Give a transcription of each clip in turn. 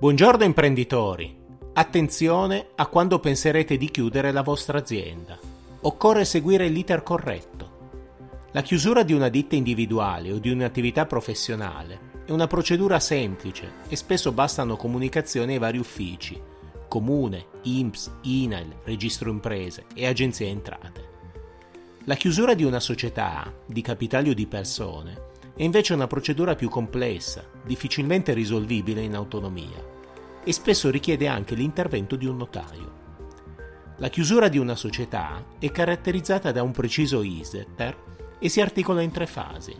Buongiorno imprenditori! Attenzione a quando penserete di chiudere la vostra azienda. Occorre seguire l'iter corretto. La chiusura di una ditta individuale o di un'attività professionale è una procedura semplice e spesso bastano comunicazioni ai vari uffici, comune, IMSS, INAIL, registro imprese e agenzie entrate. La chiusura di una società, di capitali o di persone, è invece una procedura più complessa, difficilmente risolvibile in autonomia e spesso richiede anche l'intervento di un notaio. La chiusura di una società è caratterizzata da un preciso ISETER e si articola in tre fasi.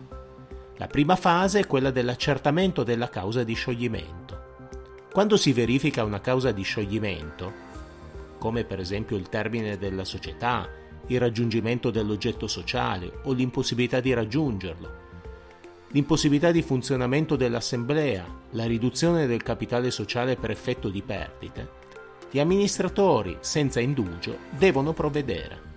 La prima fase è quella dell'accertamento della causa di scioglimento. Quando si verifica una causa di scioglimento, come per esempio il termine della società, il raggiungimento dell'oggetto sociale o l'impossibilità di raggiungerlo, l'impossibilità di funzionamento dell'assemblea, la riduzione del capitale sociale per effetto di perdite, gli amministratori, senza indugio, devono provvedere.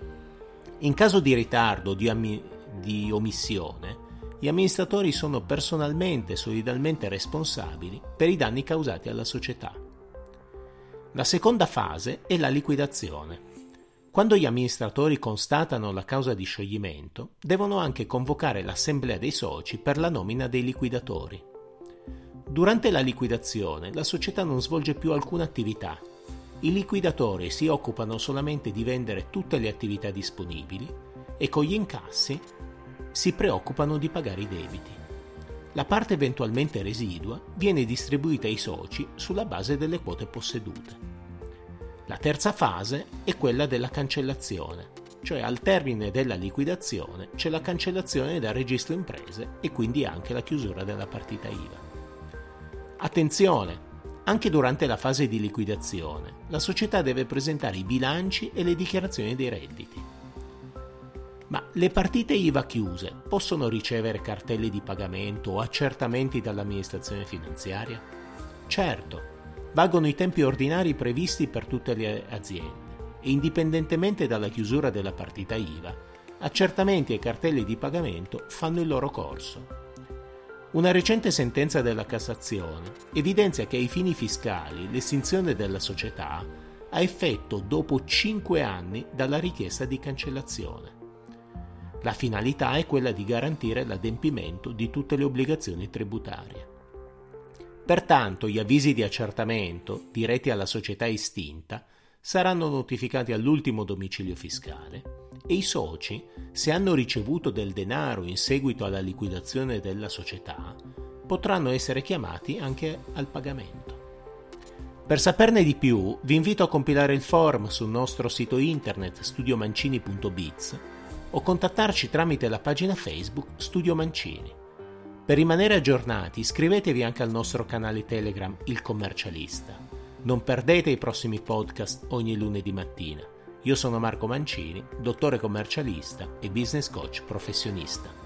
In caso di ritardo o di, ammi- di omissione, gli amministratori sono personalmente e solidalmente responsabili per i danni causati alla società. La seconda fase è la liquidazione. Quando gli amministratori constatano la causa di scioglimento, devono anche convocare l'assemblea dei soci per la nomina dei liquidatori. Durante la liquidazione la società non svolge più alcuna attività. I liquidatori si occupano solamente di vendere tutte le attività disponibili e con gli incassi si preoccupano di pagare i debiti. La parte eventualmente residua viene distribuita ai soci sulla base delle quote possedute. La terza fase è quella della cancellazione, cioè al termine della liquidazione c'è la cancellazione dal registro imprese e quindi anche la chiusura della partita IVA. Attenzione! Anche durante la fase di liquidazione la società deve presentare i bilanci e le dichiarazioni dei redditi. Ma le partite IVA chiuse possono ricevere cartelli di pagamento o accertamenti dall'amministrazione finanziaria? Certo, valgono i tempi ordinari previsti per tutte le aziende e indipendentemente dalla chiusura della partita IVA, accertamenti e cartelli di pagamento fanno il loro corso. Una recente sentenza della Cassazione evidenzia che ai fini fiscali l'estinzione della società ha effetto dopo 5 anni dalla richiesta di cancellazione. La finalità è quella di garantire l'adempimento di tutte le obbligazioni tributarie. Pertanto gli avvisi di accertamento, diretti alla società estinta, saranno notificati all'ultimo domicilio fiscale e i soci, se hanno ricevuto del denaro in seguito alla liquidazione della società, potranno essere chiamati anche al pagamento. Per saperne di più, vi invito a compilare il form sul nostro sito internet studiomancini.biz o contattarci tramite la pagina Facebook Studio Mancini. Per rimanere aggiornati iscrivetevi anche al nostro canale Telegram Il Commercialista. Non perdete i prossimi podcast ogni lunedì mattina. Io sono Marco Mancini, dottore commercialista e business coach professionista.